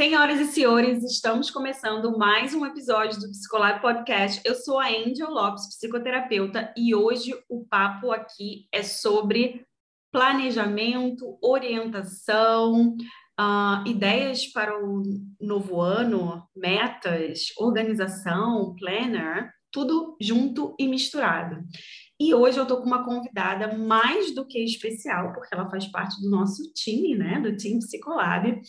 Senhoras e senhores, estamos começando mais um episódio do Psicolab Podcast. Eu sou a Angel Lopes, psicoterapeuta, e hoje o papo aqui é sobre planejamento, orientação, uh, ideias para o novo ano, metas, organização, planner, tudo junto e misturado. E hoje eu estou com uma convidada mais do que especial, porque ela faz parte do nosso time, né, do time Psicolab,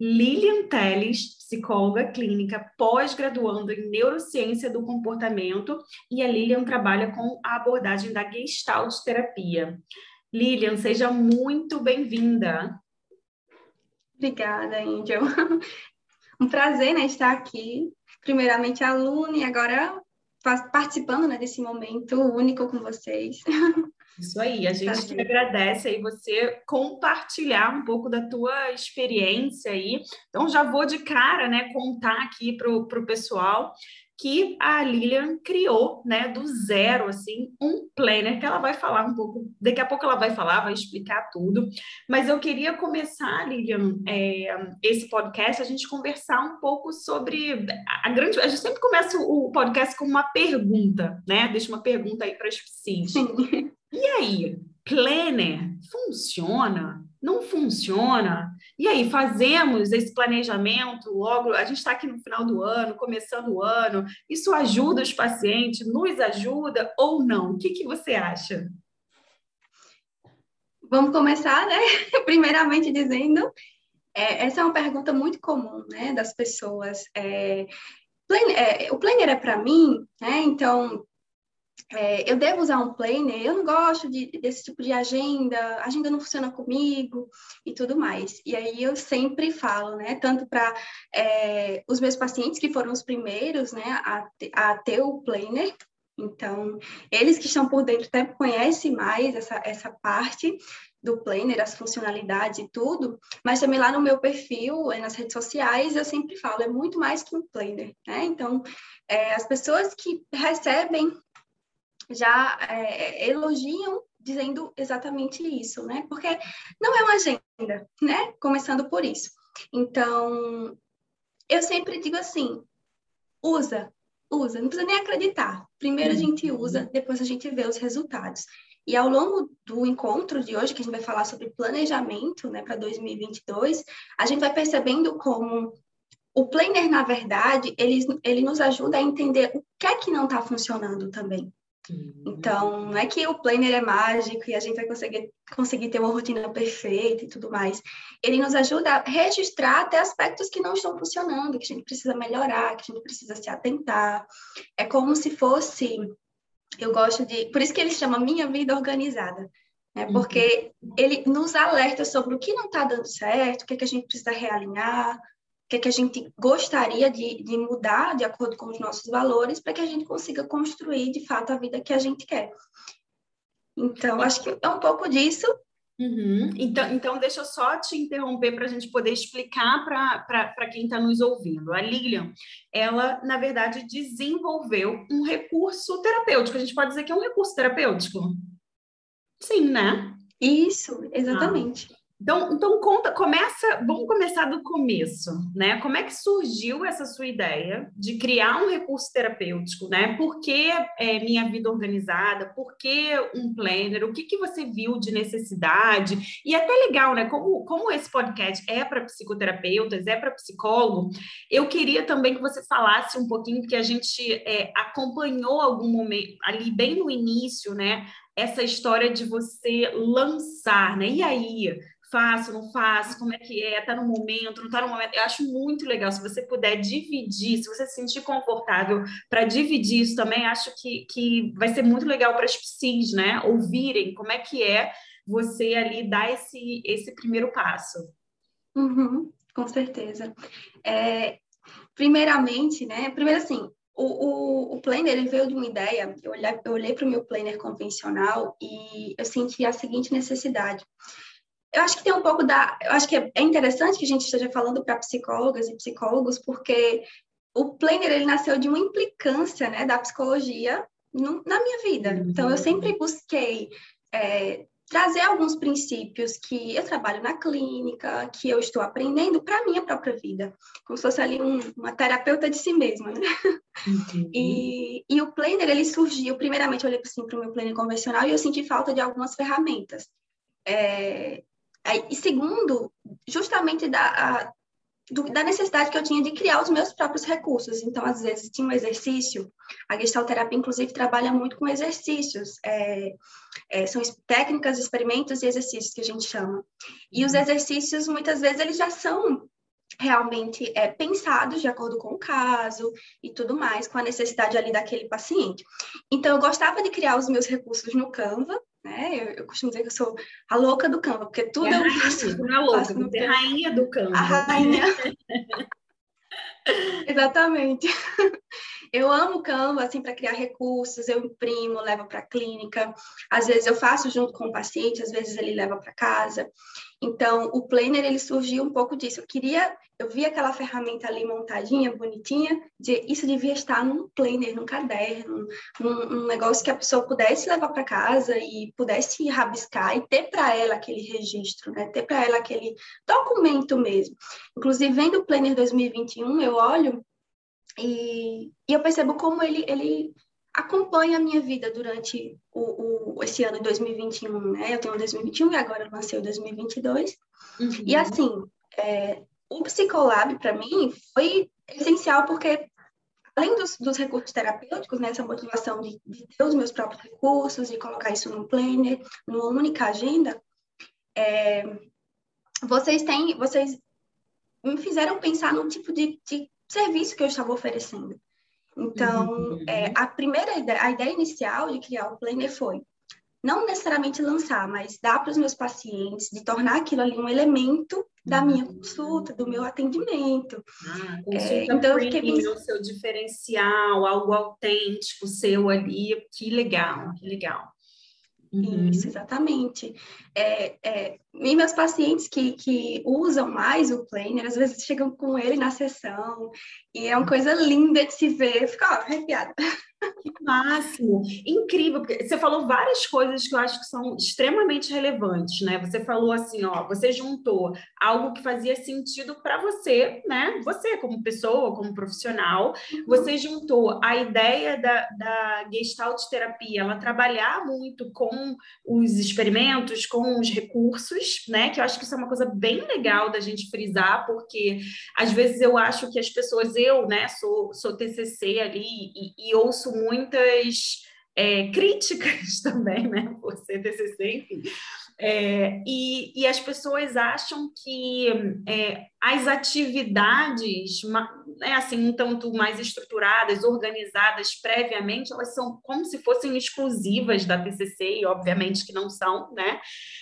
Lilian Teles, psicóloga clínica, pós-graduando em neurociência do comportamento, e a Lilian trabalha com a abordagem da Gestalt terapia. Lilian, seja muito bem-vinda. Obrigada, Angel. Um prazer né, estar aqui. Primeiramente, aluna e agora participando né, desse momento único com vocês. Isso aí, a gente que agradece aí você compartilhar um pouco da tua experiência aí. Então, já vou de cara, né, contar aqui para o pessoal que a Lilian criou, né, do zero, assim, um planner que ela vai falar um pouco, daqui a pouco ela vai falar, vai explicar tudo, mas eu queria começar, Lilian, é, esse podcast, a gente conversar um pouco sobre a grande, a gente sempre começa o podcast com uma pergunta, né, deixa uma pergunta aí para as psis. E aí, planner funciona? Não funciona? E aí, fazemos esse planejamento logo, a gente está aqui no final do ano, começando o ano, isso ajuda os pacientes, nos ajuda ou não? O que, que você acha? Vamos começar, né? Primeiramente dizendo, é, essa é uma pergunta muito comum, né, das pessoas. É, plan, é, o planner é para mim, né? Então, é, eu devo usar um planner, eu não gosto de, desse tipo de agenda, a agenda não funciona comigo e tudo mais. E aí eu sempre falo, né, tanto para é, os meus pacientes que foram os primeiros, né, a, a ter o planner, então, eles que estão por dentro até conhecem mais essa, essa parte do planner, as funcionalidades e tudo, mas também lá no meu perfil, nas redes sociais, eu sempre falo, é muito mais que um planner, né? Então, é, as pessoas que recebem já é, elogiam dizendo exatamente isso, né? Porque não é uma agenda, né? Começando por isso. Então, eu sempre digo assim: usa, usa, não precisa nem acreditar. Primeiro a uhum. gente usa, depois a gente vê os resultados. E ao longo do encontro de hoje, que a gente vai falar sobre planejamento né, para 2022, a gente vai percebendo como o planner, na verdade, ele, ele nos ajuda a entender o que é que não está funcionando também. Então, não é que o planner é mágico e a gente vai conseguir, conseguir ter uma rotina perfeita e tudo mais. Ele nos ajuda a registrar até aspectos que não estão funcionando, que a gente precisa melhorar, que a gente precisa se atentar. É como se fosse, eu gosto de, por isso que ele chama Minha Vida Organizada, né? Uhum. porque ele nos alerta sobre o que não está dando certo, o que, é que a gente precisa realinhar, que, é que a gente gostaria de, de mudar de acordo com os nossos valores para que a gente consiga construir de fato a vida que a gente quer. Então, acho que é um pouco disso. Uhum. Então, então, deixa eu só te interromper para a gente poder explicar para quem está nos ouvindo. A Lilian, ela, na verdade, desenvolveu um recurso terapêutico. A gente pode dizer que é um recurso terapêutico? Sim, né? Isso, exatamente. Ah. Então, então conta, começa, vamos começar do começo, né? Como é que surgiu essa sua ideia de criar um recurso terapêutico, né? Por que é, minha vida organizada? Por que um planner? O que, que você viu de necessidade? E até legal, né? Como, como esse podcast é para psicoterapeutas, é para psicólogo, eu queria também que você falasse um pouquinho, porque a gente é, acompanhou algum momento ali bem no início, né? Essa história de você lançar, né? E aí, faço, não faço, como é que é, tá no momento, não tá no momento. Eu acho muito legal se você puder dividir, se você se sentir confortável para dividir isso também, acho que, que vai ser muito legal para as psis, né? Ouvirem como é que é você ali dar esse, esse primeiro passo. Uhum, com certeza. É, primeiramente, né? Primeiro assim, o, o, o planner ele veio de uma ideia, eu olhei, eu olhei para o meu planner convencional e eu senti a seguinte necessidade eu acho que tem um pouco da. Eu acho que é interessante que a gente esteja falando para psicólogas e psicólogos, porque o planner ele nasceu de uma implicância né, da psicologia no, na minha vida. Então, eu sempre busquei é, trazer alguns princípios que eu trabalho na clínica, que eu estou aprendendo para a minha própria vida, como se fosse ali um, uma terapeuta de si mesma, né? Uhum. E, e o planner, ele surgiu, primeiramente eu olhei assim, para o meu planner convencional e eu senti falta de algumas ferramentas. É, e segundo, justamente da, a, do, da necessidade que eu tinha de criar os meus próprios recursos. Então, às vezes, tinha um exercício, a gestalterapia, inclusive, trabalha muito com exercícios, é, é, são técnicas, experimentos e exercícios que a gente chama. E os uhum. exercícios, muitas vezes, eles já são realmente é, pensados de acordo com o caso e tudo mais, com a necessidade ali daquele paciente. Então, eu gostava de criar os meus recursos no Canva, né? Eu, eu, costumo dizer que eu sou a louca do Canva, porque tudo é eu faço. Não é louca, faço é rainha do Canva. A rainha. Exatamente. Eu amo Canva, assim, para criar recursos, eu imprimo, levo para a clínica, às vezes eu faço junto com o paciente, às vezes ele leva para casa. Então, o Planner, ele surgiu um pouco disso. Eu queria, eu vi aquela ferramenta ali montadinha, bonitinha, de isso devia estar num Planner, num caderno, num, num negócio que a pessoa pudesse levar para casa e pudesse rabiscar e ter para ela aquele registro, né? Ter para ela aquele documento mesmo. Inclusive, vendo o Planner 2021, eu olho e, e eu percebo como ele, ele acompanha a minha vida durante o, o, esse ano de 2021, né? Eu tenho 2021 e agora eu lancei o 2022. Uhum. E assim, é, o Psicolab, para mim, foi essencial porque, além dos, dos recursos terapêuticos, né, essa motivação de, de, ter os meus próprios recursos e colocar isso no planner, numa única agenda, é, vocês têm, vocês me fizeram pensar no tipo de, de serviço que eu estava oferecendo. Então, uhum. é, a primeira ideia, a ideia inicial de criar o Planner foi não necessariamente lançar, mas dar para os meus pacientes, de tornar aquilo ali um elemento da minha uhum. consulta, do meu atendimento. Ah, é, então, premium, fiquei pensando... o seu diferencial, algo autêntico seu ali, que legal, que legal. Uhum. Isso, exatamente. É, é, e meus pacientes que, que usam mais o planner, às vezes chegam com ele na sessão, e é uma coisa linda de se ver, fica arrepiada. Que máximo! Incrível, porque você falou várias coisas que eu acho que são extremamente relevantes, né? Você falou assim, ó, você juntou algo que fazia sentido para você, né? Você como pessoa, como profissional, você juntou a ideia da, da gestalt terapia, ela trabalhar muito com os experimentos, com os recursos, né? Que eu acho que isso é uma coisa bem legal da gente frisar, porque às vezes eu acho que as pessoas, eu, né, sou, sou TCC ali e, e ouço muitas é, críticas também, né? Por ser TCC, enfim. É, e, e, as pessoas acham que é, as atividades, né, assim, um tanto mais estruturadas, organizadas previamente, elas são como se fossem exclusivas da TCC, e obviamente que não são, né?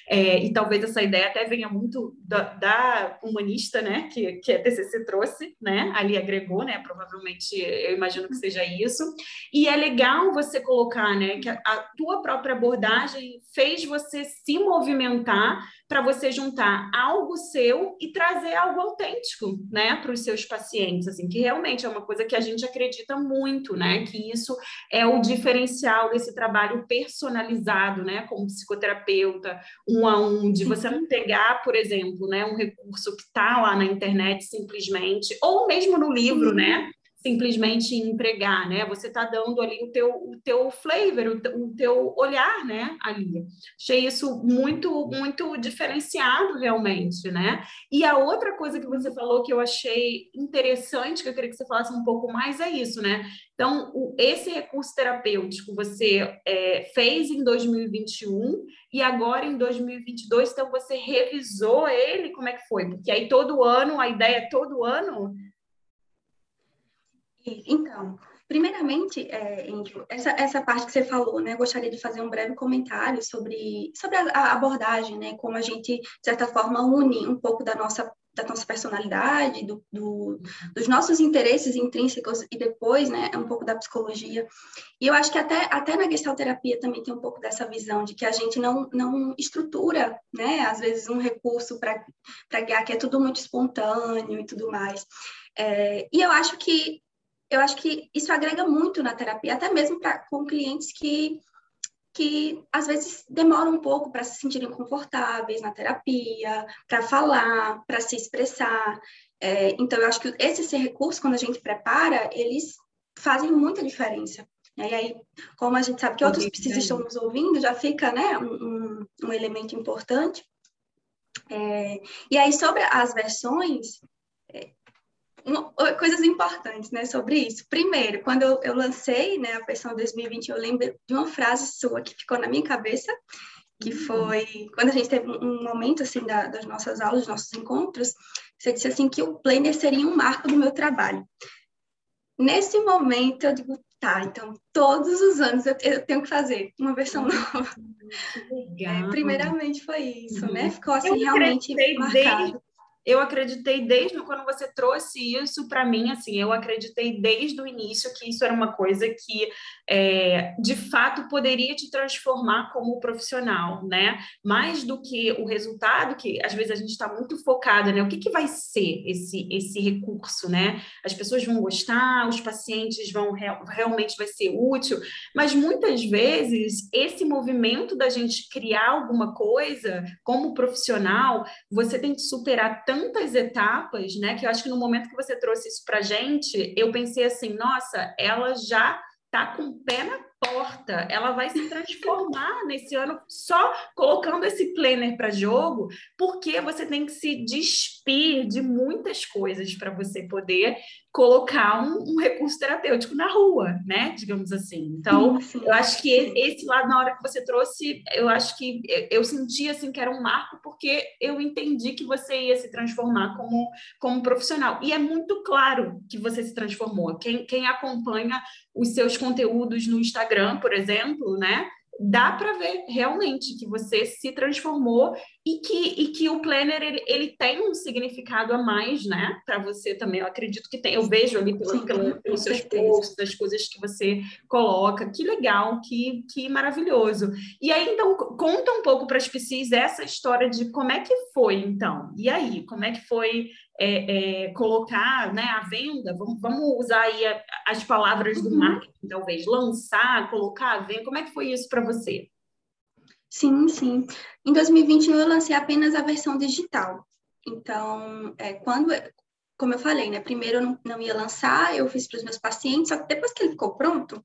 É, e talvez essa ideia até venha muito da, da, humanista, né? Que, que a TCC trouxe, né? Ali agregou, né? Provavelmente, eu imagino que seja isso. E é legal você colocar, né? Que a, a tua própria abordagem fez você se movimentar para você juntar algo seu e trazer algo autêntico, né, para os seus pacientes, assim, que realmente é uma coisa que a gente acredita muito, né, que isso é o diferencial desse trabalho personalizado, né, como psicoterapeuta, um a um, de você não pegar, por exemplo, né, um recurso que está lá na internet simplesmente, ou mesmo no livro, né, simplesmente empregar, né? Você está dando ali o teu, o teu flavor, o, teu olhar, né? Ali. Achei isso muito, muito diferenciado, realmente, né? E a outra coisa que você falou que eu achei interessante, que eu queria que você falasse um pouco mais, é isso, né? Então, o, esse recurso terapêutico você é, fez em 2021 e agora em 2022, então você revisou ele, como é que foi? Porque aí todo ano, a ideia é todo ano então, primeiramente, é, Andrew, essa, essa parte que você falou, né, eu gostaria de fazer um breve comentário sobre, sobre a, a abordagem, né, como a gente, de certa forma, une um pouco da nossa da nossa personalidade, do, do, dos nossos interesses intrínsecos e depois, né, um pouco da psicologia. E eu acho que até, até na gestalterapia também tem um pouco dessa visão de que a gente não, não estrutura, né, às vezes um recurso para guiar, que é tudo muito espontâneo e tudo mais. É, e eu acho que eu acho que isso agrega muito na terapia, até mesmo pra, com clientes que, que às vezes demoram um pouco para se sentirem confortáveis na terapia, para falar, para se expressar. É, então, eu acho que esses recursos, quando a gente prepara, eles fazem muita diferença. E aí, como a gente sabe que outros psicólogos estão nos ouvindo, já fica né, um, um elemento importante. É, e aí, sobre as versões, uma, coisas importantes né, sobre isso. Primeiro, quando eu, eu lancei né, a versão 2020, eu lembro de uma frase sua que ficou na minha cabeça, que uhum. foi quando a gente teve um momento assim da, das nossas aulas, dos nossos encontros, você disse assim que o planner seria um marco do meu trabalho. Nesse momento eu digo, tá, então todos os anos eu, eu tenho que fazer uma versão nova. É, primeiramente foi isso, uhum. né? Ficou assim realmente marcado. Eu acreditei desde quando você trouxe isso para mim, assim, eu acreditei desde o início que isso era uma coisa que é, de fato poderia te transformar como profissional, né? Mais do que o resultado, que às vezes a gente está muito focada, né? O que, que vai ser esse, esse recurso, né? As pessoas vão gostar, os pacientes vão realmente vai ser útil, mas muitas vezes esse movimento da gente criar alguma coisa como profissional, você tem que superar tanto tantas etapas, né? Que eu acho que no momento que você trouxe isso para gente, eu pensei assim, nossa, ela já tá com o pé na porta, ela vai se transformar nesse ano só colocando esse planner para jogo, porque você tem que se despir de muitas coisas para você poder colocar um, um, recurso terapêutico na rua, né? Digamos assim. Então, eu acho que esse lado, na hora que você trouxe, eu acho que eu senti assim que era um marco, porque eu entendi que você ia se transformar como, como profissional. E é muito claro que você se transformou. Quem, quem acompanha os seus conteúdos no Instagram, por exemplo, né? dá para ver realmente que você se transformou e que, e que o planner ele, ele tem um significado a mais, né? Para você também, eu acredito que tem. Eu vejo ali pelo, Sim, pelo, pelos seus posts, das coisas que você coloca. Que legal, que, que maravilhoso. E aí, então, conta um pouco para as pessoas essa história de como é que foi, então. E aí, como é que foi é, é, colocar né, a venda? Vamos, vamos usar aí a, as palavras do uhum. marketing, talvez, lançar, colocar a venda. Como é que foi isso para você? Sim, sim. Em 2021 eu lancei apenas a versão digital. Então, é, quando, como eu falei, né? Primeiro eu não, não ia lançar, eu fiz para os meus pacientes, só que depois que ele ficou pronto,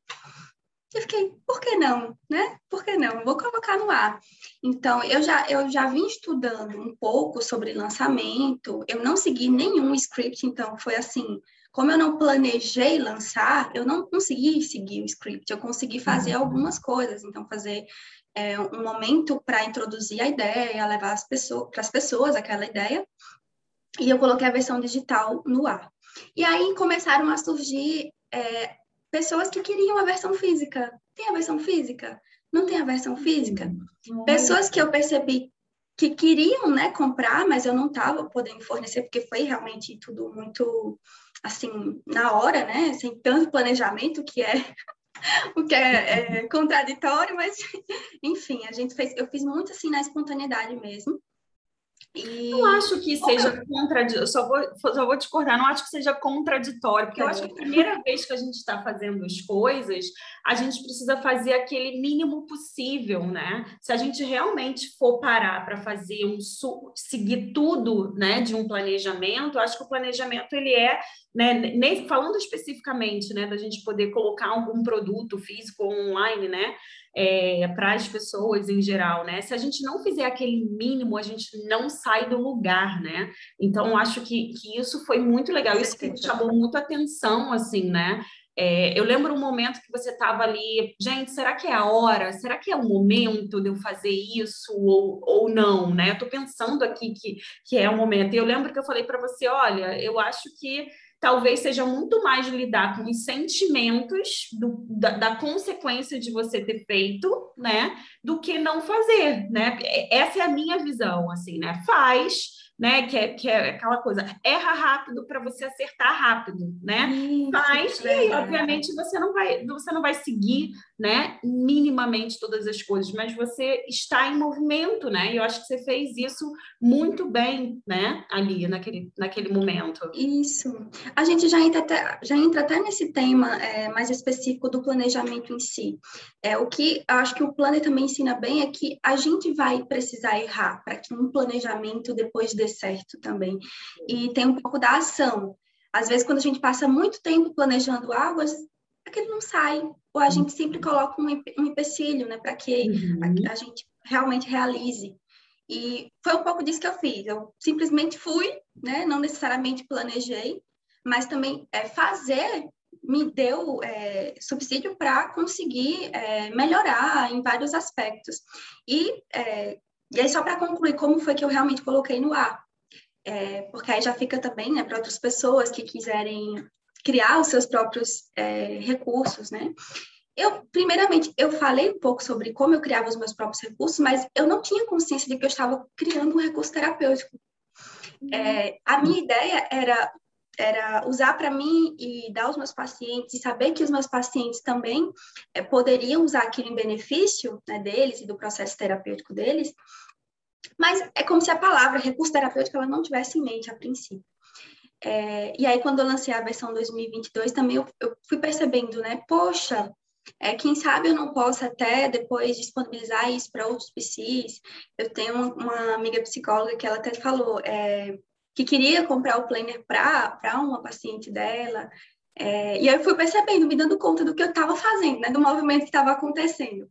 eu fiquei, por que não, né? Por que não? Vou colocar no ar. Então, eu já, eu já vim estudando um pouco sobre lançamento, eu não segui nenhum script, então foi assim, como eu não planejei lançar, eu não consegui seguir o script, eu consegui fazer uhum. algumas coisas, então fazer é, um momento para introduzir a ideia, levar as pessoas, para as pessoas aquela ideia, e eu coloquei a versão digital no ar. E aí começaram a surgir é, pessoas que queriam a versão física. Tem a versão física? Não tem a versão física? Pessoas que eu percebi que queriam né, comprar, mas eu não estava podendo fornecer, porque foi realmente tudo muito, assim, na hora, né? Sem tanto planejamento, que é o que é, é, contraditório, mas enfim, a gente fez, eu fiz muito assim na espontaneidade mesmo. E... Não acho que seja contraditório, só vou, só vou discordar, não acho que seja contraditório, porque eu acho que a primeira vez que a gente está fazendo as coisas, a gente precisa fazer aquele mínimo possível, né? Se a gente realmente for parar para fazer um seguir tudo, né, de um planejamento, acho que o planejamento ele é, né, falando especificamente, né, da gente poder colocar algum produto físico online, né? É, para as pessoas em geral, né? Se a gente não fizer aquele mínimo, a gente não sai do lugar, né? Então, acho que, que isso foi muito legal, isso que chamou muito atenção, assim, né? É, eu lembro um momento que você estava ali, gente, será que é a hora? Será que é o momento de eu fazer isso ou, ou não, né? Eu tô pensando aqui que, que é o momento. E eu lembro que eu falei para você, olha, eu acho que talvez seja muito mais lidar com os sentimentos do, da, da, consequência de você ter feito, né, do que não fazer, né? Essa é a minha visão, assim, né? Faz, né? Que é, que é aquela coisa, erra rápido para você acertar rápido, né? Isso, é e obviamente você não vai, você não vai seguir, né, minimamente todas as coisas, mas você está em movimento, né? E eu acho que você fez isso muito bem, né, ali naquele, naquele momento. Isso. A gente já entra até, já entra até nesse tema é, mais específico do planejamento em si. É, o que eu acho que o Planner também ensina bem é que a gente vai precisar errar para que um planejamento depois dê certo também. E tem um pouco da ação. Às vezes, quando a gente passa muito tempo planejando algo, aquilo não sai. Ou a gente sempre coloca um, empecilho, né, para que uhum. a, a gente realmente realize. E foi um pouco disso que eu fiz. Eu simplesmente fui, né? Não necessariamente planejei, mas também é, fazer me deu é, subsídio para conseguir é, melhorar em vários aspectos. E, é, e aí, só para concluir, como foi que eu realmente coloquei no ar? É, porque aí já fica também né, para outras pessoas que quiserem criar os seus próprios é, recursos, né? Eu, primeiramente, eu falei um pouco sobre como eu criava os meus próprios recursos, mas eu não tinha consciência de que eu estava criando um recurso terapêutico. Uhum. É, a minha ideia era era usar para mim e dar aos meus pacientes, e saber que os meus pacientes também é, poderiam usar aquilo em benefício né, deles e do processo terapêutico deles, mas é como se a palavra recurso terapêutico ela não tivesse em mente a princípio. É, e aí, quando eu lancei a versão 2022, também eu, eu fui percebendo, né, poxa, é, quem sabe eu não posso até depois disponibilizar isso para outros PCs. Eu tenho uma, uma, amiga psicóloga que ela até falou, é, que queria comprar o planner para uma paciente dela. É, e aí eu fui percebendo, me dando conta do que eu estava fazendo, né, do movimento que estava acontecendo.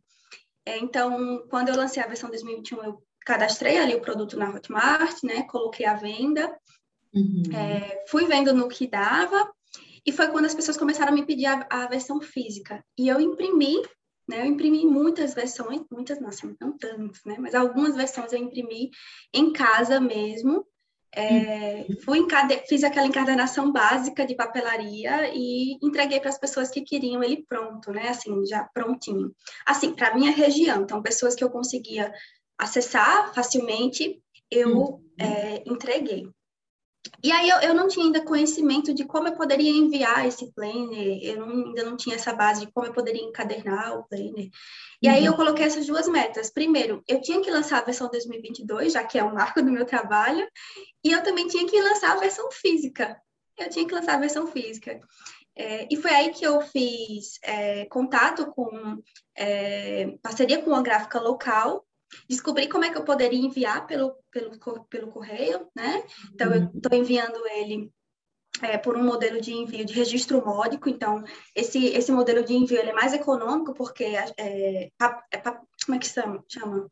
É, então, quando eu lancei a versão 2021, eu cadastrei ali o produto na Hotmart, né, coloquei a venda, uhum. é, fui vendo no que dava, e foi quando as pessoas começaram a me pedir a, a versão física. E eu imprimi né? Eu imprimi muitas versões, muitas, nossa, não tantas, né? Mas algumas versões eu imprimi em casa mesmo, é, fui encade... fiz aquela encadernação básica de papelaria e entreguei para as pessoas que queriam ele pronto, né? Assim, já prontinho. Assim, para minha região, então pessoas que eu conseguia acessar facilmente, eu uhum. é, entreguei. E aí eu, eu não tinha ainda conhecimento de como eu poderia enviar esse planner, eu não, ainda não tinha essa base de como eu poderia encadernar o planner. E uhum. aí eu coloquei essas duas metas. Primeiro, eu tinha que lançar a versão 2022, já que é um marco do meu trabalho, e eu também tinha que lançar a versão física. Eu tinha que lançar a versão física. É, e foi aí que eu fiz é, contato com é, parceria com uma gráfica local descobri como é que eu poderia enviar pelo, pelo, pelo correio, né? Então, eu estou uhum. enviando ele é, por um modelo de envio de registro módico. Então, esse, esse modelo de envio é mais econômico, porque é, é, é, como é que chama? chama?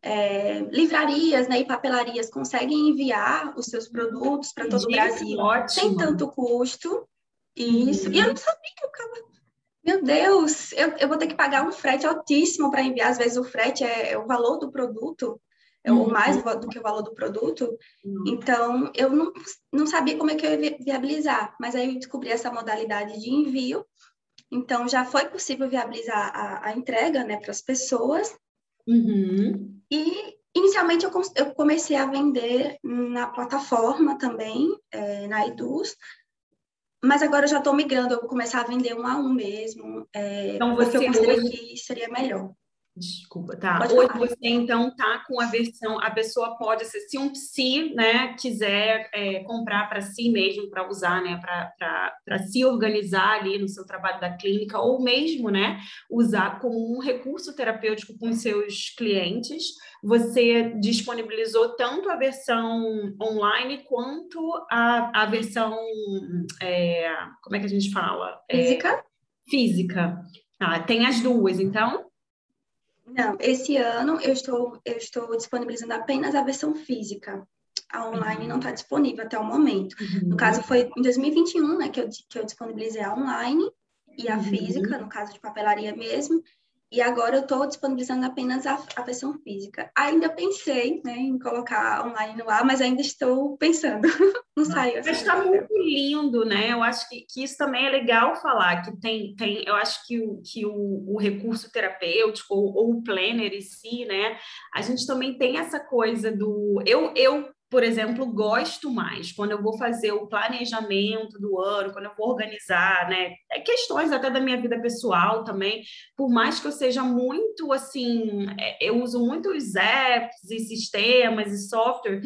É, livrarias né, e papelarias conseguem enviar os seus produtos para todo o Brasil ótimo. sem tanto custo. Isso. Uhum. E eu não sabia que eu ficava meu Deus, eu, eu vou ter que pagar um frete altíssimo para enviar. Às vezes o frete é, é o valor do produto, é uhum. ou mais do que o valor do produto. Uhum. Então, eu não, não sabia como é que eu ia viabilizar, mas aí eu descobri essa modalidade de envio. Então, já foi possível viabilizar a, a entrega né, para as pessoas. Uhum. E, inicialmente, eu, comecei a vender na plataforma também, é, na Eduz, mas agora eu já estou migrando, eu vou começar a vender um a um mesmo. É, então você eu hoje... que seria melhor. Desculpa, tá. Pode Hoje falar. você então tá com a versão, a pessoa pode ser, se um psi, né, quiser é, comprar para si mesmo, para usar, né, para se organizar ali no seu trabalho da clínica, ou mesmo, né, usar como um recurso terapêutico com seus clientes, você disponibilizou tanto a versão online quanto a, a versão, é, como é que a gente fala? É, física. Física. Ah, tem as duas, então? Não, esse ano eu estou, eu estou disponibilizando apenas a versão física. A online não está disponível até o momento. Uhum. No caso, foi em 2021 né, que, eu, que eu disponibilizei a online e a uhum. física, no caso de papelaria mesmo. E agora eu estou disponibilizando apenas a, a, versão física. Ainda pensei né, em colocar online no ar, mas ainda estou pensando. Não saiu. Mas está muito lindo, né? Eu acho que, que, isso também é legal falar, que tem, tem eu acho que o, que o, o recurso terapêutico ou, ou, o planner em si, né? A gente também tem essa coisa do... Eu, eu por exemplo, gosto mais quando eu vou fazer o planejamento do ano, quando eu vou organizar, né? É questões até da minha vida pessoal também. Por mais que eu seja muito assim, é, eu uso muitos apps e sistemas e software,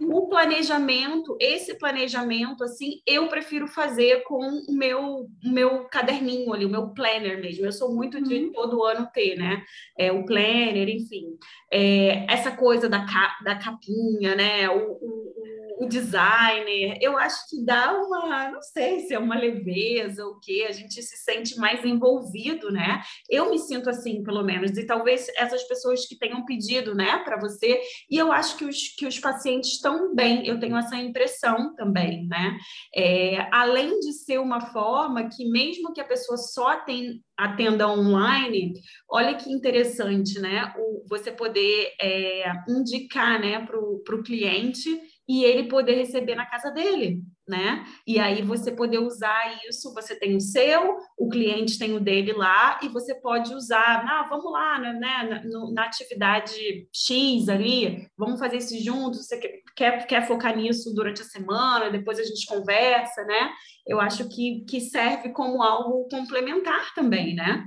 o planejamento, esse planejamento, assim, eu prefiro fazer com o meu, meu caderninho ali, o meu planner mesmo. Eu sou muito de uhum. todo ano ter, né? É, o planner, enfim. É, essa coisa da, da capinha, né? O, o, o designer, eu acho que dá uma, não sei se é uma leveza ou o que, a gente se sente mais envolvido, né? Eu me sinto assim, pelo menos, e talvez essas pessoas que tenham pedido, né, para você, e eu acho que os, que os pacientes estão bem, eu tenho essa impressão também, né? É, além de ser uma forma que, mesmo que a pessoa só tem, atenda online, olha que interessante, né? O, você poder é, indicar né, para o cliente e ele poder receber na casa dele, né? E aí você poder usar isso, você tem o seu, o cliente tem o dele lá, e você pode usar, ah, vamos lá, né, na, na atividade X ali, vamos fazer isso juntos, você quer, quer focar nisso durante a semana, depois a gente conversa, né? Eu acho que, que serve como algo complementar também, né?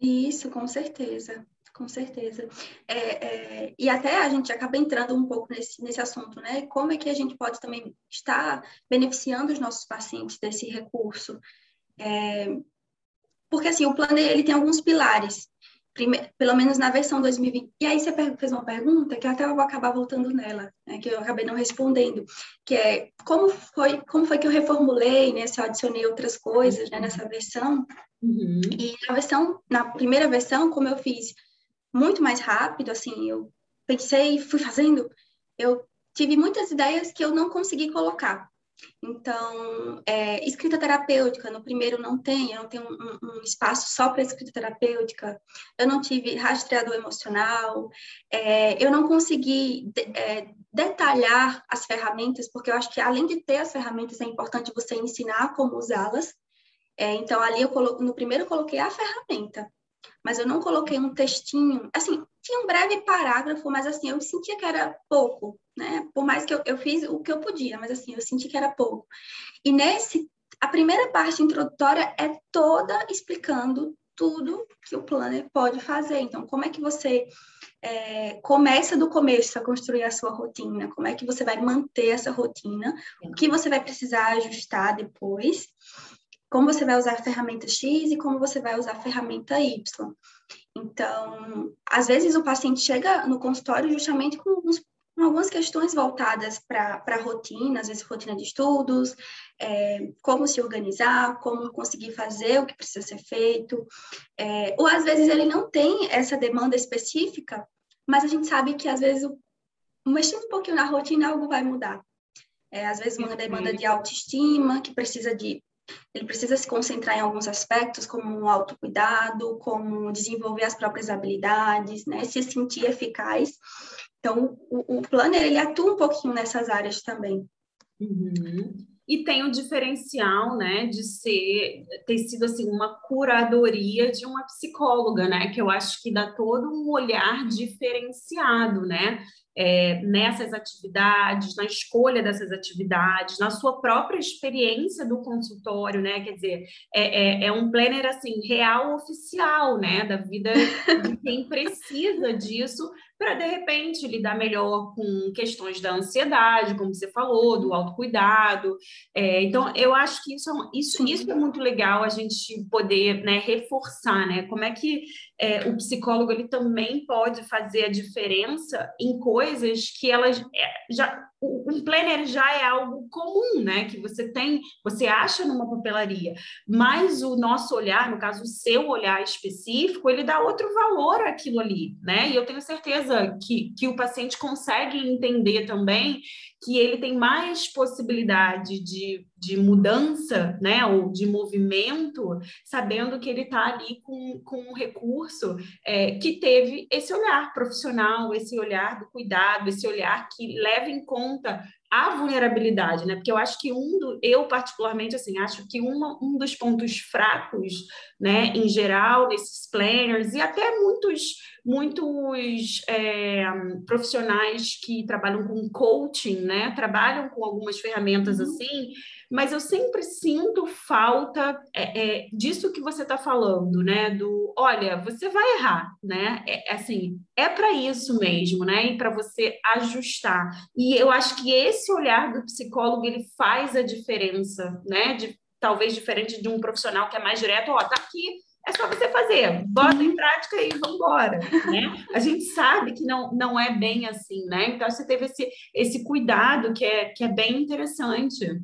Isso, com certeza com certeza. É, é, e até a gente acaba entrando um pouco nesse, nesse assunto, né? Como é que a gente pode também estar beneficiando os nossos pacientes desse recurso? É, porque, assim, o plano ele tem alguns pilares, prime, pelo menos na versão 2020. E aí você fez uma pergunta que até eu vou acabar voltando nela, né, que eu acabei não respondendo, que é como foi, como foi que eu reformulei, né? Se eu adicionei outras coisas né, nessa versão. Uhum. E na versão, na primeira versão, como eu fiz muito mais rápido, assim, eu pensei, fui fazendo, eu tive muitas ideias que eu não consegui colocar. Então, é, escrita terapêutica, no primeiro não tem, eu não tenho um, um espaço só para escrita terapêutica, eu não tive rastreador emocional, é, eu não consegui de, é, detalhar as ferramentas, porque eu acho que além de ter as ferramentas, é importante você ensinar como usá-las. É, então, ali eu colo... no primeiro eu coloquei a ferramenta, mas eu não coloquei um textinho. Assim, tinha um breve parágrafo, mas assim, eu sentia que era pouco, né? Por mais que eu, eu fiz o que eu podia, mas assim, eu senti que era pouco. E nesse, a primeira parte introdutória é toda explicando tudo que o planner pode fazer. Então, como é que você é, começa do começo a construir a sua rotina? Como é que você vai manter essa rotina? O que você vai precisar ajustar depois? Como você vai usar a ferramenta X e como você vai usar a ferramenta Y. Então, às vezes o paciente chega no consultório justamente com, com algumas questões voltadas para a rotina, às vezes rotina de estudos, é, como se organizar, como conseguir fazer o que precisa ser feito, é, ou às vezes ele não tem essa demanda específica, mas a gente sabe que às vezes mexendo um pouquinho na rotina algo vai mudar. É, às vezes uma demanda de autoestima, que precisa de ele precisa se concentrar em alguns aspectos, como o autocuidado, como desenvolver as próprias habilidades, né? Se sentir eficaz. Então, o, o planner, ele atua um pouquinho nessas áreas também. Uhum. E tem o diferencial, né, de ser, ter sido, assim, uma curadoria de uma psicóloga, né, que eu acho que dá todo um olhar diferenciado, né, é, nessas atividades, na escolha dessas atividades, na sua própria experiência do consultório, né? Quer dizer, é, é, é um planner assim real oficial, né? Da vida de quem precisa disso para de repente lidar melhor com questões da ansiedade, como você falou, do autocuidado. É, então, eu acho que isso, é isso, isso é muito legal a gente poder né, reforçar, né? Como é que é, o psicólogo ele também pode fazer a diferença em coisas que elas é, já um planner já é algo comum, né? Que você tem, você acha numa papelaria, mas o nosso olhar, no caso, o seu olhar específico, ele dá outro valor àquilo ali, né? E eu tenho certeza que, que o paciente consegue entender também que ele tem mais possibilidade de, de mudança, né, ou de movimento, sabendo que ele está ali com, com um recurso é, que teve esse olhar profissional, esse olhar do cuidado, esse olhar que leva em conta a vulnerabilidade, né? Porque eu acho que um do, eu particularmente assim, acho que uma, um dos pontos fracos, né, em geral, nesses planners e até muitos muitos é, profissionais que trabalham com coaching, né, trabalham com algumas ferramentas uhum. assim, mas eu sempre sinto falta é, é, disso que você está falando, né? Do olha, você vai errar, né? É, é assim, é para isso mesmo, né? E para você ajustar. E eu acho que esse olhar do psicólogo ele faz a diferença, né? De, talvez diferente de um profissional que é mais direto, ó, tá aqui, é só você fazer, bota em prática e vamos embora, né? A gente sabe que não, não é bem assim, né? Então você teve esse, esse cuidado que é, que é bem interessante.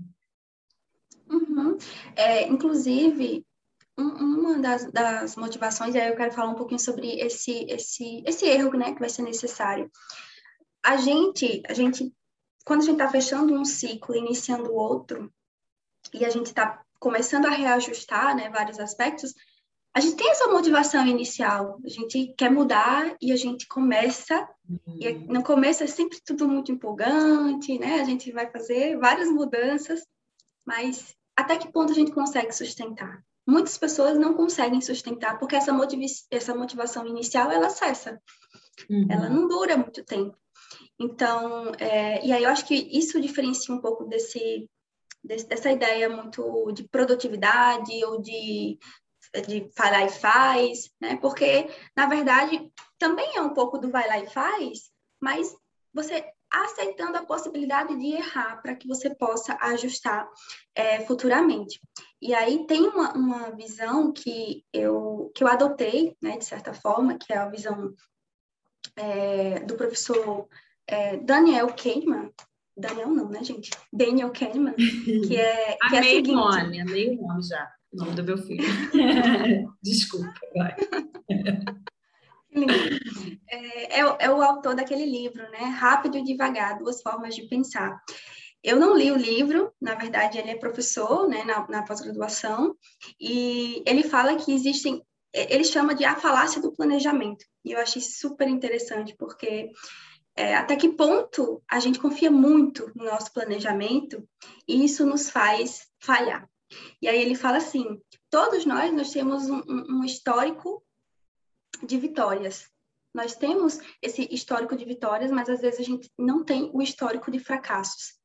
Uhum. É, inclusive, um, uma das, das motivações, e aí eu quero falar um pouquinho sobre esse, esse, esse erro né, que vai ser necessário. A gente, a gente, quando a gente está fechando um ciclo, iniciando outro, e a gente está começando a reajustar né, vários aspectos, a gente tem essa motivação inicial, a gente quer mudar e a gente começa, uhum. e no começo é sempre tudo muito empolgante, né? A gente vai fazer várias mudanças, mas até que ponto a gente consegue sustentar? Muitas pessoas não conseguem sustentar porque essa, motiv essa motivação inicial ela cessa, uhum. ela não dura muito tempo. Então, é, e aí eu acho que isso diferencia um pouco desse, desse, dessa ideia muito de produtividade ou de, de vai lá e faz, né? Porque, na verdade, também é um pouco do vai lá e faz, mas você aceitando a possibilidade de errar para que você possa ajustar é, futuramente. E aí tem uma, uma visão que eu, que eu adotei, né, de certa forma, que é a visão é, do professor é, Daniel Kahneman, Daniel não, né, gente? Daniel Kahneman, que é, que é a seguinte... nome, amei o nome já, o nome do meu filho. Desculpa, vai. É, é, é, o autor daquele livro, né? Rápido e Devagar, Duas Formas de Pensar. Eu não li o livro, na verdade, ele é professor né, na, na pós-graduação, e ele fala que existem, ele chama de a falácia do planejamento, e eu achei super interessante, porque é, até que ponto a gente confia muito no nosso planejamento e isso nos faz falhar. E aí ele fala assim, todos nós, nós temos um, um histórico de vitórias. Nós temos esse histórico de vitórias, mas às vezes a gente não tem o histórico de fracassos.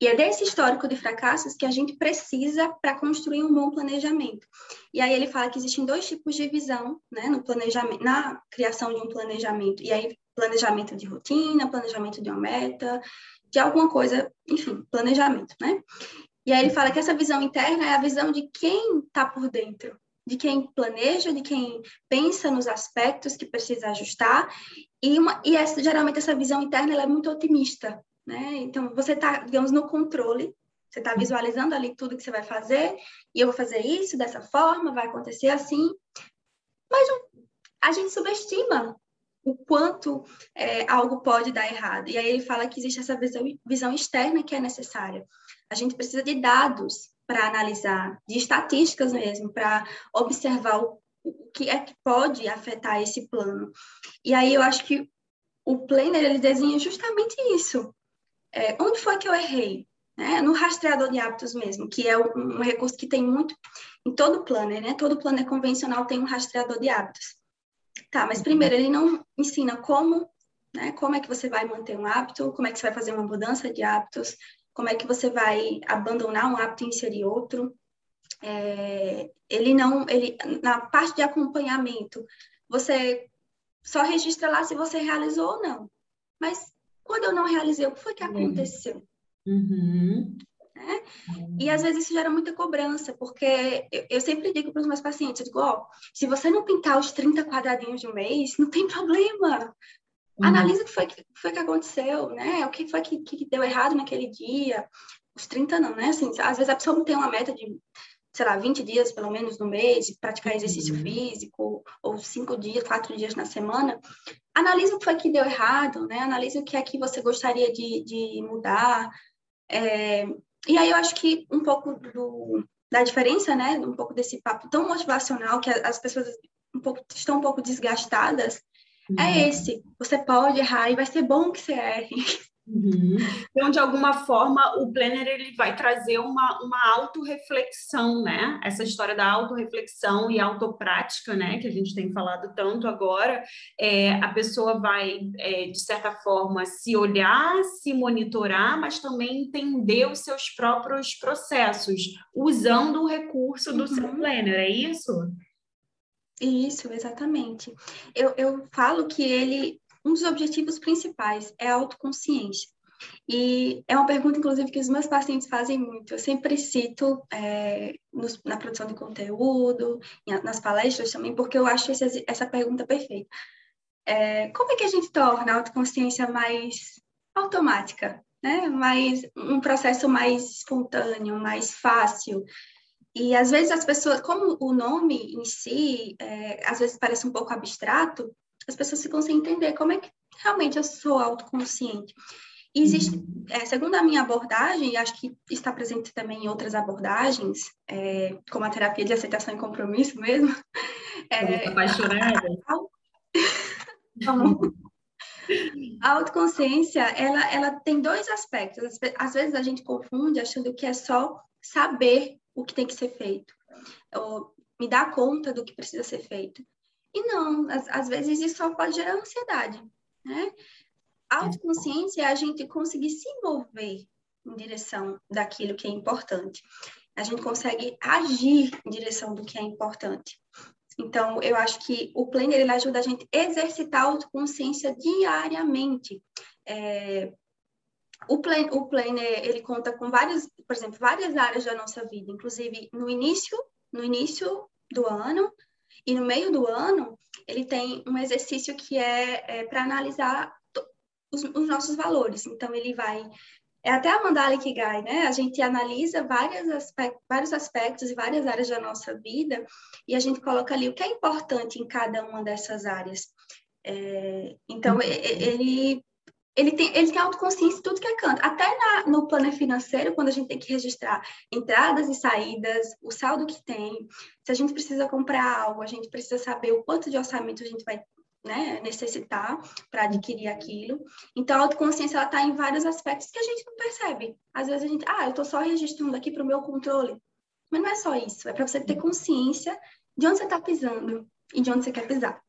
E é desse histórico de fracassos que a gente precisa para construir um bom planejamento. E aí ele fala que existem dois tipos de visão, né, no planejamento, na criação de um planejamento. E aí planejamento de rotina, planejamento de uma meta, de alguma coisa, enfim, planejamento, né? E aí ele fala que essa visão interna é a visão de quem está por dentro, de quem planeja, de quem pensa nos aspectos que precisa ajustar, e, uma, e essa, geralmente essa visão interna é muito otimista, né? Então, você está, digamos, no controle, você está visualizando ali tudo que você vai fazer, e eu vou fazer isso dessa forma, vai acontecer assim, mas a gente subestima o quanto é, algo pode dar errado. E aí ele fala que existe essa visão, visão externa que é necessária. A gente precisa de dados para analisar, de estatísticas mesmo, para observar o, o que é que pode afetar esse plano. E aí eu acho que o planner ele desenha justamente isso. É, onde foi que eu errei? Né? No rastreador de hábitos mesmo, que é um, um recurso que tem muito em todo planner, né? Todo planner convencional tem um rastreador de hábitos. Tá, mas primeiro ele não ensina como, né? Como é que você vai manter um hábito, como é que você vai fazer uma mudança de hábitos, como é que você vai abandonar um hábito e inserir outro. É, ele não, ele na parte de acompanhamento, você só registra lá se você realizou ou não. Mas quando eu não realizei, o que foi que uhum. aconteceu? Uhum. Né? E às vezes isso gera muita cobrança, porque eu, eu sempre digo para os meus pacientes, digo, ó, se você não pintar os 30 quadradinhos de um mês, não tem problema. Uhum. Analisa o que foi que, foi que aconteceu, né? O que foi que, que deu errado naquele dia. Os 30 não, né? Assim, às vezes a pessoa não tem uma meta de sei lá, 20 dias pelo menos no mês, praticar exercício uhum. físico, ou cinco dias, quatro dias na semana, analise o que foi que deu errado, né? Analise o que é que você gostaria de, de mudar. É... E aí eu acho que um pouco do, da diferença, né? Um pouco desse papo tão motivacional que as pessoas um pouco, estão um pouco desgastadas, uhum. é esse. Você pode errar e vai ser bom que você erre. Uhum. Então, de alguma forma, o planner ele vai trazer uma, uma autorreflexão, né? Essa história da autorreflexão e autoprática, né? Que a gente tem falado tanto agora. É, a pessoa vai, é, de certa forma, se olhar, se monitorar, mas também entender os seus próprios processos, usando o recurso do uhum. seu planner, é isso? Isso, exatamente. Eu, eu falo que ele um dos objetivos principais é a autoconsciência. E é uma pergunta, inclusive, que os meus pacientes fazem muito. Eu sempre cito é, nos, na produção de conteúdo, nas palestras também, porque eu acho esse, essa pergunta perfeita. É, como é que a gente torna a autoconsciência mais automática, né? mais, um processo mais espontâneo, mais fácil? E às vezes as pessoas, como o nome em si, é, às vezes parece um pouco abstrato, as pessoas ficam sem entender como é que realmente eu sou autoconsciente. E existe, uhum. é, segundo a minha abordagem, e acho que está presente também em outras abordagens, é, como a terapia de aceitação e compromisso mesmo. É, apaixonada. A autoconsciência, ela, ela tem dois aspectos. Às vezes a gente confunde achando que é só saber o que tem que ser feito, ou me dar conta do que precisa ser feito. E não, às, às vezes isso só pode gerar ansiedade, né? A autoconsciência é a gente conseguir se mover em direção daquilo que é importante. A gente consegue agir em direção do que é importante. Então, eu acho que o planner ele ajuda a gente a exercitar a autoconsciência diariamente. É, o, plan, o planner ele conta com várias, por exemplo, várias áreas da nossa vida, inclusive no início, no início do ano, e no meio do ano, ele tem um exercício que é, é para analisar os, os, nossos valores. Então, ele vai. É até a Mandala Ikigai, né? A gente analisa vários aspectos, vários aspectos e várias áreas da nossa vida e a gente coloca ali o que é importante em cada uma dessas áreas. É, então, ele ele tem, ele tem autoconsciência em tudo que é canto. Até na, no plano financeiro, quando a gente tem que registrar entradas e saídas, o saldo que tem, se a gente precisa comprar algo, a gente precisa saber o quanto de orçamento a gente vai né, necessitar para adquirir aquilo. Então, a autoconsciência está em vários aspectos que a gente não percebe. Às vezes a gente, ah, eu estou só registrando aqui para o meu controle. Mas não é só isso, é para você ter consciência de onde você está pisando, e de onde você quer pisar.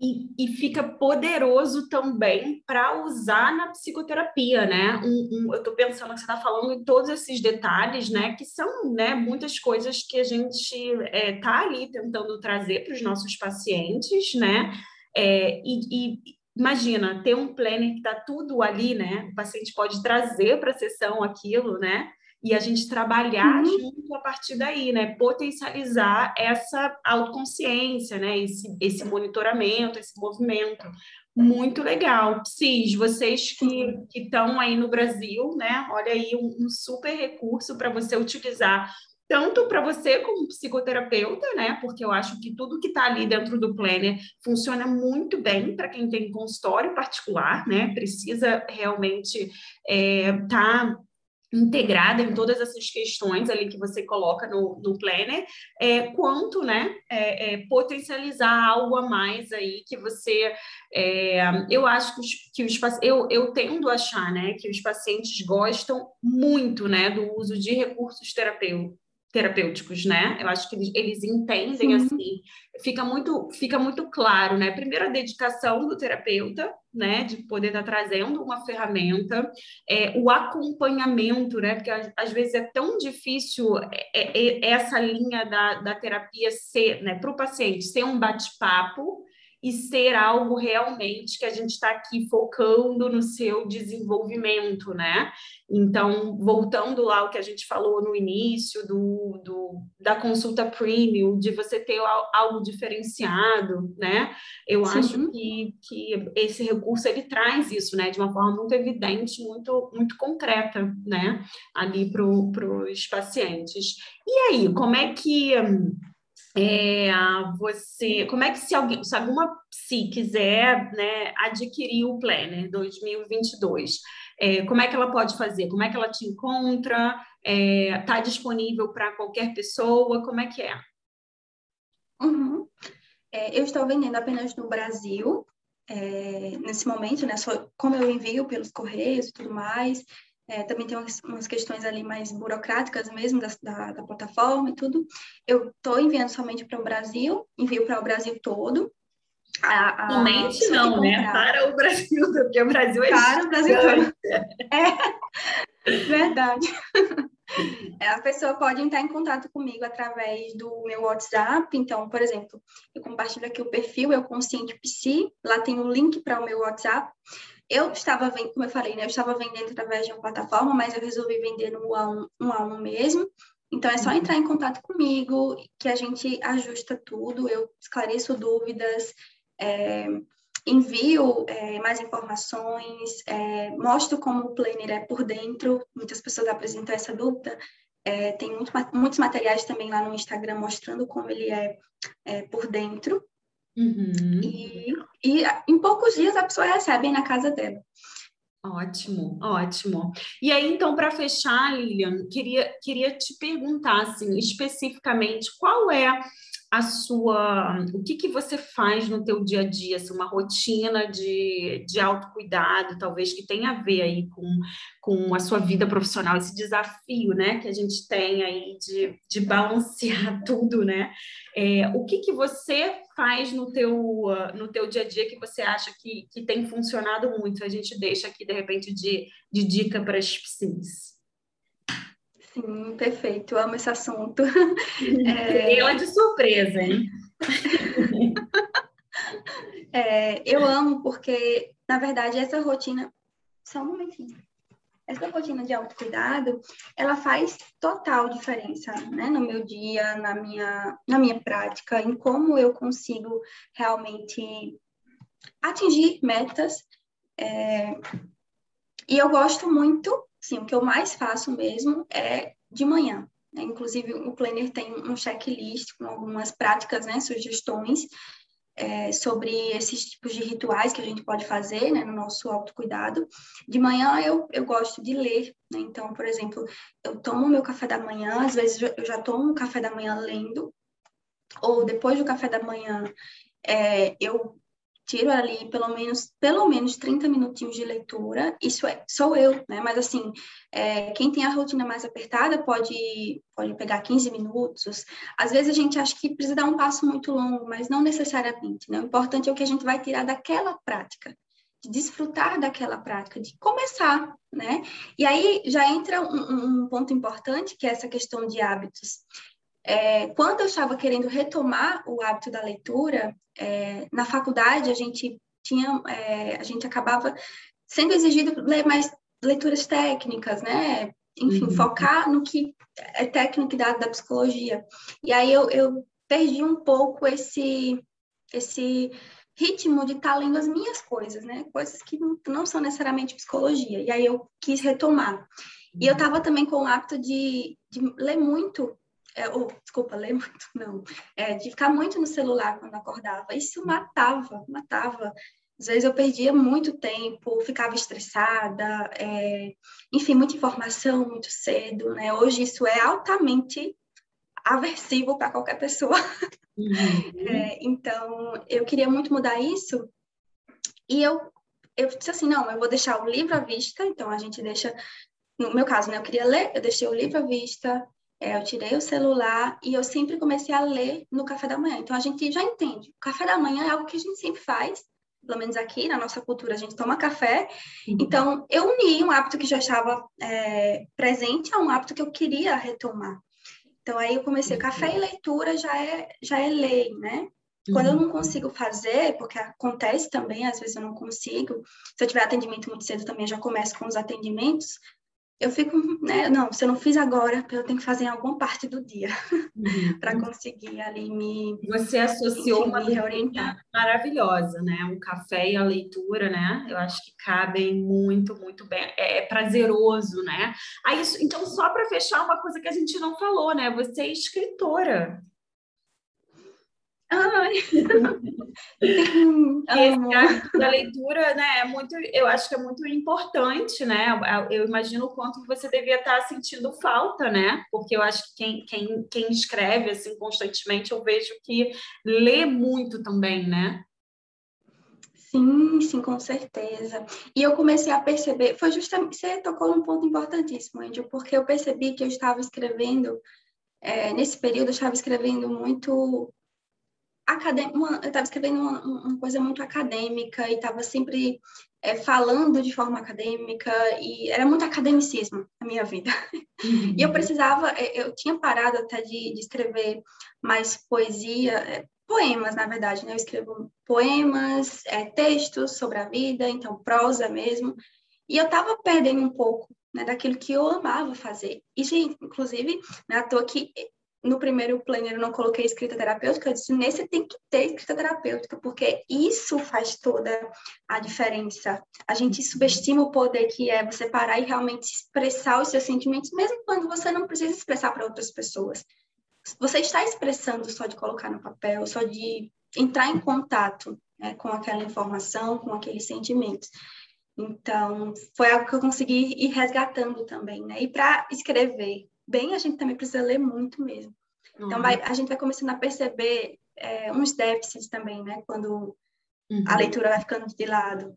E, e fica poderoso também para usar na psicoterapia, né? Um, um, eu estou pensando que você está falando em todos esses detalhes, né? Que são né, muitas coisas que a gente está é, tá ali tentando trazer para os nossos pacientes, né? É, e, e imagina, ter um planner que está tudo ali, né? O paciente pode trazer para a sessão aquilo, né? E a gente trabalhar uhum. junto a partir daí, né? Potencializar essa autoconsciência, né? Esse, esse monitoramento, esse movimento. Muito legal. Cis, vocês que estão aí no Brasil, né? Olha aí um, um super recurso para você utilizar tanto para você como psicoterapeuta, né? Porque eu acho que tudo que está ali dentro do planner funciona muito bem para quem tem consultório particular, né? Precisa realmente estar é, tá integrada em todas essas questões ali que você coloca no, no planner, é, quanto, né, é, é, potencializar algo a mais aí que você, é, eu acho que os, que os eu, eu tendo a achar, né, que os pacientes gostam muito, né, do uso de recursos terapêuticos terapêuticos, né? Eu acho que eles, eles entendem Sim. assim, fica muito, fica muito claro, né? Primeiro a dedicação do terapeuta, né? De poder estar trazendo uma ferramenta, é, o acompanhamento, né? Porque às, às vezes é tão difícil é, é, é essa linha da, da terapia ser, né? Para o paciente ser um bate-papo e ser algo realmente que a gente está aqui focando no seu desenvolvimento, né? Então, voltando lá ao que a gente falou no início do, do da consulta premium, de você ter algo diferenciado, né? Eu Sim. acho que, que esse recurso ele traz isso, né? De uma forma muito evidente, muito, muito concreta, né? Ali para os pacientes. E aí, como é que é, você, como é que se alguém, se alguma psi quiser, né, adquirir o Planner 2022, é, como é que ela pode fazer? Como é que ela te encontra? Está é, tá disponível para qualquer pessoa? Como é que é? Uhum. É, eu estou vendendo apenas no Brasil, é, nesse momento, né? Só, como eu envio pelos correios e tudo mais, é, também tem umas, umas, questões ali mais burocráticas mesmo da, da, da plataforma e tudo. Eu estou enviando somente para o Brasil, envio para o Brasil todo. A, a, somente não, né? Para o Brasil, porque o Brasil é Para o Brasil todo. É, verdade. É, a pessoa pode entrar em contato comigo através do meu WhatsApp. Então, por exemplo, eu compartilho aqui o perfil, eu Consciente PC, lá tem o um link para o meu WhatsApp. Eu estava vendendo, como eu falei, né? Eu estava vendendo através de uma plataforma, mas eu resolvi vender no um a um, um a um mesmo. Então é só uhum. entrar em contato comigo que a gente ajusta tudo, eu esclareço dúvidas, é, envio é, mais informações, é, mostro como o planner é por dentro. Muitas pessoas apresentam essa dúvida. É, tem muito, muitos materiais também lá no Instagram mostrando como ele é, é por dentro. Uhum. E, e em poucos dias a pessoa recebe na casa dela. Ótimo, ótimo. E aí, então, para fechar, Lilian, queria, queria te perguntar, assim, especificamente, qual é a sua, o que que você faz no teu dia a dia, assim, uma rotina de, de autocuidado, talvez que tenha a ver aí com, com a sua vida profissional, esse desafio, né, que a gente tem aí de, de balancear tudo, né? É, o que que você faz no teu, no teu dia a dia que você acha que, que tem funcionado muito? A gente deixa aqui, de repente, de, de dica para as psis. Sim, perfeito. Eu amo esse assunto. É... Ela de surpresa, hein? é, eu amo porque, na verdade, essa rotina. Só um momentinho. Essa rotina de autocuidado, ela faz total diferença, né? No meu dia, na minha, na minha prática, em como eu consigo realmente atingir metas. É... E eu gosto muito Sim, o que eu mais faço mesmo é de manhã. Né? Inclusive, o Planner tem um checklist com algumas práticas, né, sugestões é, sobre esses tipos de rituais que a gente pode fazer né, no nosso autocuidado. De manhã eu, eu gosto de ler, né? então, por exemplo, eu tomo meu café da manhã, às vezes eu já tomo o café da manhã lendo, ou depois do café da manhã é, eu tiro ali pelo menos, pelo menos 30 minutinhos de leitura, isso é, sou eu, né? Mas assim, é, quem tem a rotina mais apertada pode, pode pegar 15 minutos. Às vezes a gente acha que precisa dar um passo muito longo, mas não necessariamente, né? O importante é o que a gente vai tirar daquela prática, de desfrutar daquela prática, de começar, né? E aí já entra um, um ponto importante, que é essa questão de hábitos. É, quando eu estava querendo retomar o hábito da leitura, é, na faculdade a gente tinha, é, a gente acabava sendo exigido ler mais leituras técnicas, né? Enfim, uhum. focar no que é técnico da, da psicologia. E aí eu, eu perdi um pouco esse, esse ritmo de estar tá lendo as minhas coisas, né? Coisas que não, não são necessariamente psicologia. E aí eu quis retomar. E eu estava também com o hábito de, de ler muito é, ou, desculpa, ler muito, não, é, de ficar muito no celular quando acordava. Isso matava, matava. Às vezes eu perdia muito tempo, ficava estressada, é, enfim, muita informação muito cedo, né? Hoje isso é altamente aversivo para qualquer pessoa. Uhum. É, então, eu queria muito mudar isso e eu, eu disse assim, não, eu vou deixar o livro à vista, então a gente deixa, no meu caso, né, eu queria ler, eu deixei o livro à vista, é, eu tirei o celular e eu sempre comecei a ler no café da manhã. Então a gente já entende. O café da manhã é algo que a gente sempre faz, pelo menos aqui na nossa cultura a gente toma café. Uhum. Então eu uni um hábito que já estava é, presente a um hábito que eu queria retomar. Então aí eu comecei café e leitura já é já é lei, né? Quando eu não consigo fazer, porque acontece também, às vezes eu não consigo, se eu tiver atendimento muito cedo também, eu já começo com os atendimentos, eu fico, né, não, se eu não fiz agora, eu tenho que fazer em alguma parte do dia uhum. para conseguir ali me Você associou enfim, uma reorientar maravilhosa, né? O café e a leitura, né? Eu acho que cabem muito, muito bem. É, é prazeroso, né? Aí, então, só para fechar uma coisa que a gente não falou, né? Você é escritora. Ai. Esse da leitura, né, é muito, eu acho que é muito importante, né? Eu imagino o quanto você devia estar sentindo falta, né? Porque eu acho que quem, quem, quem escreve assim constantemente, eu vejo que lê muito também, né? Sim, sim, com certeza. E eu comecei a perceber, foi justamente, você tocou num ponto importantíssimo, Angel, porque eu percebi que eu estava escrevendo, é, nesse período, eu estava escrevendo muito uma, eu estava escrevendo uma, uma, coisa muito acadêmica e estava sempre é, falando de forma acadêmica e era muito academicismo na minha vida. Uhum. E eu precisava, é, eu tinha parado até de, de escrever mais poesia, é, poemas, na verdade, né? Eu escrevo poemas, é, textos sobre a vida, então prosa mesmo. E eu estava perdendo um pouco né, daquilo que eu amava fazer. Isso, inclusive, na né, toa que no primeiro planner eu não coloquei escrita terapêutica, eu disse, nesse tem que ter escrita terapêutica, porque isso faz toda a diferença. A gente subestima o poder que é você parar e realmente expressar os seus sentimentos, mesmo quando você não precisa expressar para outras pessoas. Você está expressando só de colocar no papel, só de entrar em contato né, com aquela informação, com aqueles sentimentos. Então, foi algo que eu consegui ir resgatando também, né? E para escrever bem, a gente também precisa ler muito mesmo. Uhum. Então, vai, a gente vai começando a perceber é, uns déficits também, né? Quando uhum. a leitura vai ficando de lado.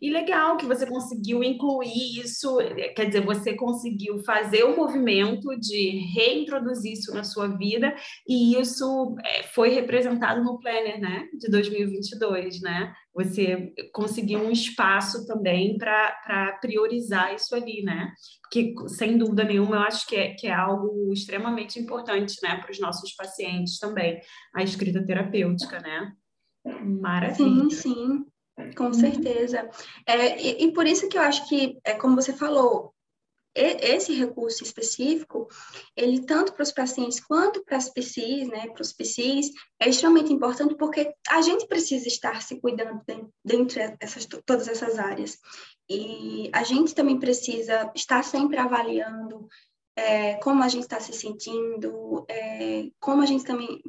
E legal que você conseguiu incluir isso, quer dizer, você conseguiu fazer o movimento de reintroduzir isso na sua vida, e isso é, foi representado no Planner, né, de 2022, né? Você conseguiu um espaço também para priorizar isso ali, né? Porque, sem dúvida nenhuma, eu acho que é, que é algo extremamente importante, né, para os nossos pacientes também, a escrita terapêutica, né? Maravilha. Sim, sim. Com uhum. certeza. É, e, e, por isso que eu acho que, é, como você falou, esse recurso específico, ele tanto para os pacientes quanto para as PCs, né, para os PCs, é extremamente importante porque a gente precisa estar se cuidando dentro dessas todas essas áreas. E a gente também precisa estar sempre avaliando é, como a gente está se sentindo, é, como a gente também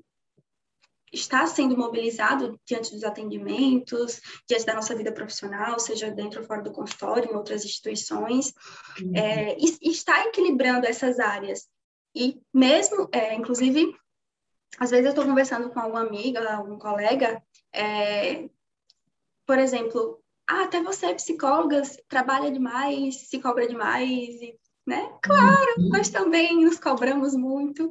está sendo mobilizado diante dos atendimentos, diante da nossa vida profissional, seja dentro ou fora do consultório, em outras instituições, uhum. é, e, está equilibrando essas áreas. E mesmo, é, inclusive, às vezes eu estou conversando com alguma amiga, algum colega, é, por exemplo, ah, até você, psicóloga, trabalha demais, se cobra demais, e, né? Claro, uhum. nós também nos cobramos muito,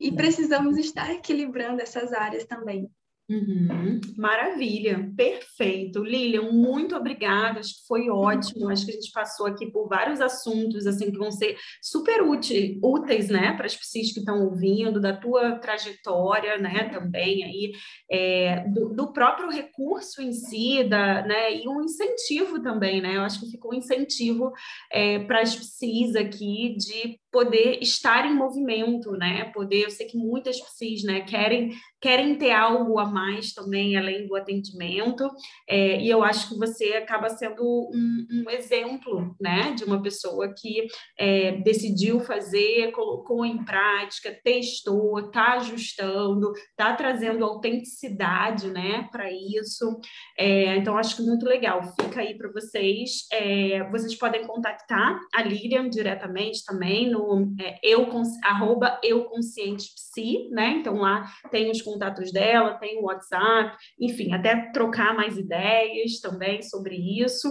e precisamos estar equilibrando essas áreas também. Uhum, maravilha, perfeito. Lilian, muito obrigada, acho que foi ótimo. Acho que a gente passou aqui por vários assuntos assim que vão ser super úteis, úteis né, para as pessoas que estão ouvindo, da tua trajetória, né, também aí, é, do, do, próprio recurso em si, da, né, e um incentivo também, né? Eu acho que ficou um incentivo é, para as pessoas aqui de poder estar em movimento, né? Poder, eu sei que muitas pessoas, né, querem querem ter algo a mais também além do atendimento, é, e eu acho que você acaba sendo um, um exemplo, né, de uma pessoa que é, decidiu fazer, colocou em prática, testou, está ajustando, está trazendo autenticidade, né, para isso. É, então acho que muito legal. Fica aí para vocês. É, vocês podem contactar a Lilian diretamente também no é, eu arroba euconscientepsi, né? Então lá tem os contatos dela, tem o WhatsApp, enfim, até trocar mais ideias também sobre isso.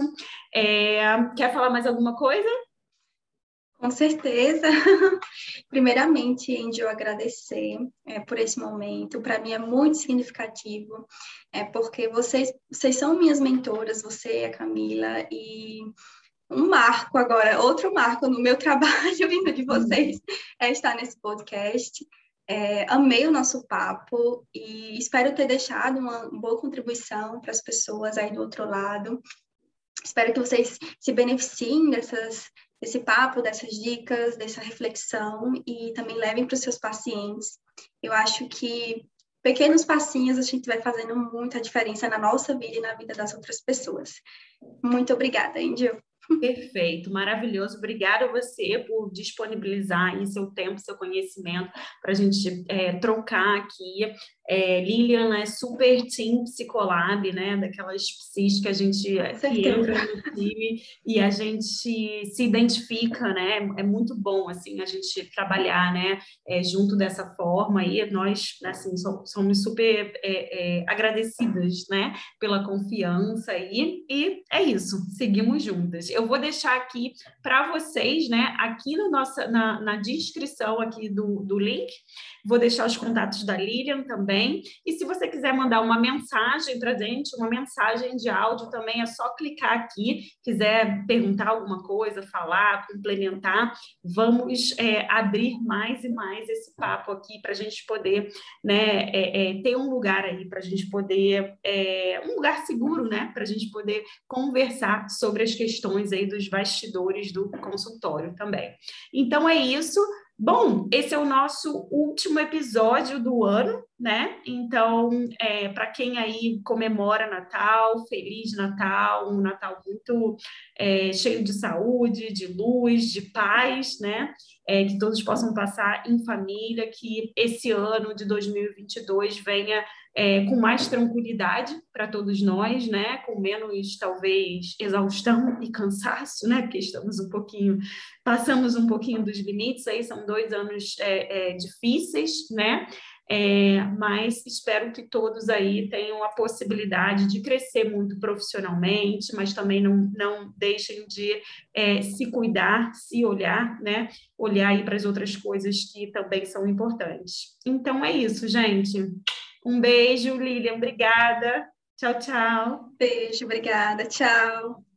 É, quer falar mais alguma coisa? Com certeza. Primeiramente, Andy, eu agradecer é, por esse momento. Para mim é muito significativo, é porque vocês, vocês são minhas mentoras, você e a Camila, e um marco agora, outro marco no meu trabalho vindo de vocês é estar nesse podcast. É, amei o nosso papo e espero ter deixado uma boa contribuição para as pessoas aí do outro lado. Espero que vocês se beneficiem dessas, desse papo, dessas dicas, dessa reflexão e também levem para os seus pacientes. Eu acho que pequenos passinhos a gente vai fazendo muita diferença na nossa vida e na vida das outras pessoas. Muito obrigada, Índio. Perfeito, maravilhoso. Obrigada a você por disponibilizar aí seu tempo, seu conhecimento para a gente é, trocar aqui. É, Lilian é super team psicolab, né? Daquelas psis que a gente é, que entra no time e a gente se identifica, né? É muito bom assim a gente trabalhar, né? É, junto dessa forma e nós assim somos super é, é, agradecidas, né? Pela confiança aí e é isso. Seguimos juntas. Eu vou deixar aqui para vocês, né? Aqui na nossa na, na descrição aqui do, do link, vou deixar os contatos da Lilian também também. E se você quiser mandar uma mensagem para gente, uma mensagem de áudio também, é só clicar aqui. Quiser perguntar alguma coisa, falar, complementar, vamos é, abrir mais e mais esse papo aqui para a gente poder né, é, é, ter um lugar aí, para a gente poder, é, um lugar seguro, né, para a gente poder conversar sobre as questões aí dos bastidores do consultório também. Então é isso. Bom, esse é o nosso último episódio do ano, né? Então, é, para quem aí comemora Natal, feliz Natal, um Natal muito é, cheio de saúde, de luz, de paz, né? É, que todos possam passar em família, que esse ano de 2022 venha é, com mais tranquilidade para todos nós, né? Com menos, talvez, exaustão e cansaço, né? Porque estamos um pouquinho, passamos um pouquinho dos limites aí, são dois anos é, é, difíceis, né? É, mas espero que todos aí tenham a possibilidade de crescer muito profissionalmente, mas também não, não deixem de é, se cuidar, se olhar, né? Olhar aí para as outras coisas que também são importantes. Então é isso, gente. Um beijo, Lilian. Obrigada. Tchau, tchau. Beijo, obrigada. Tchau.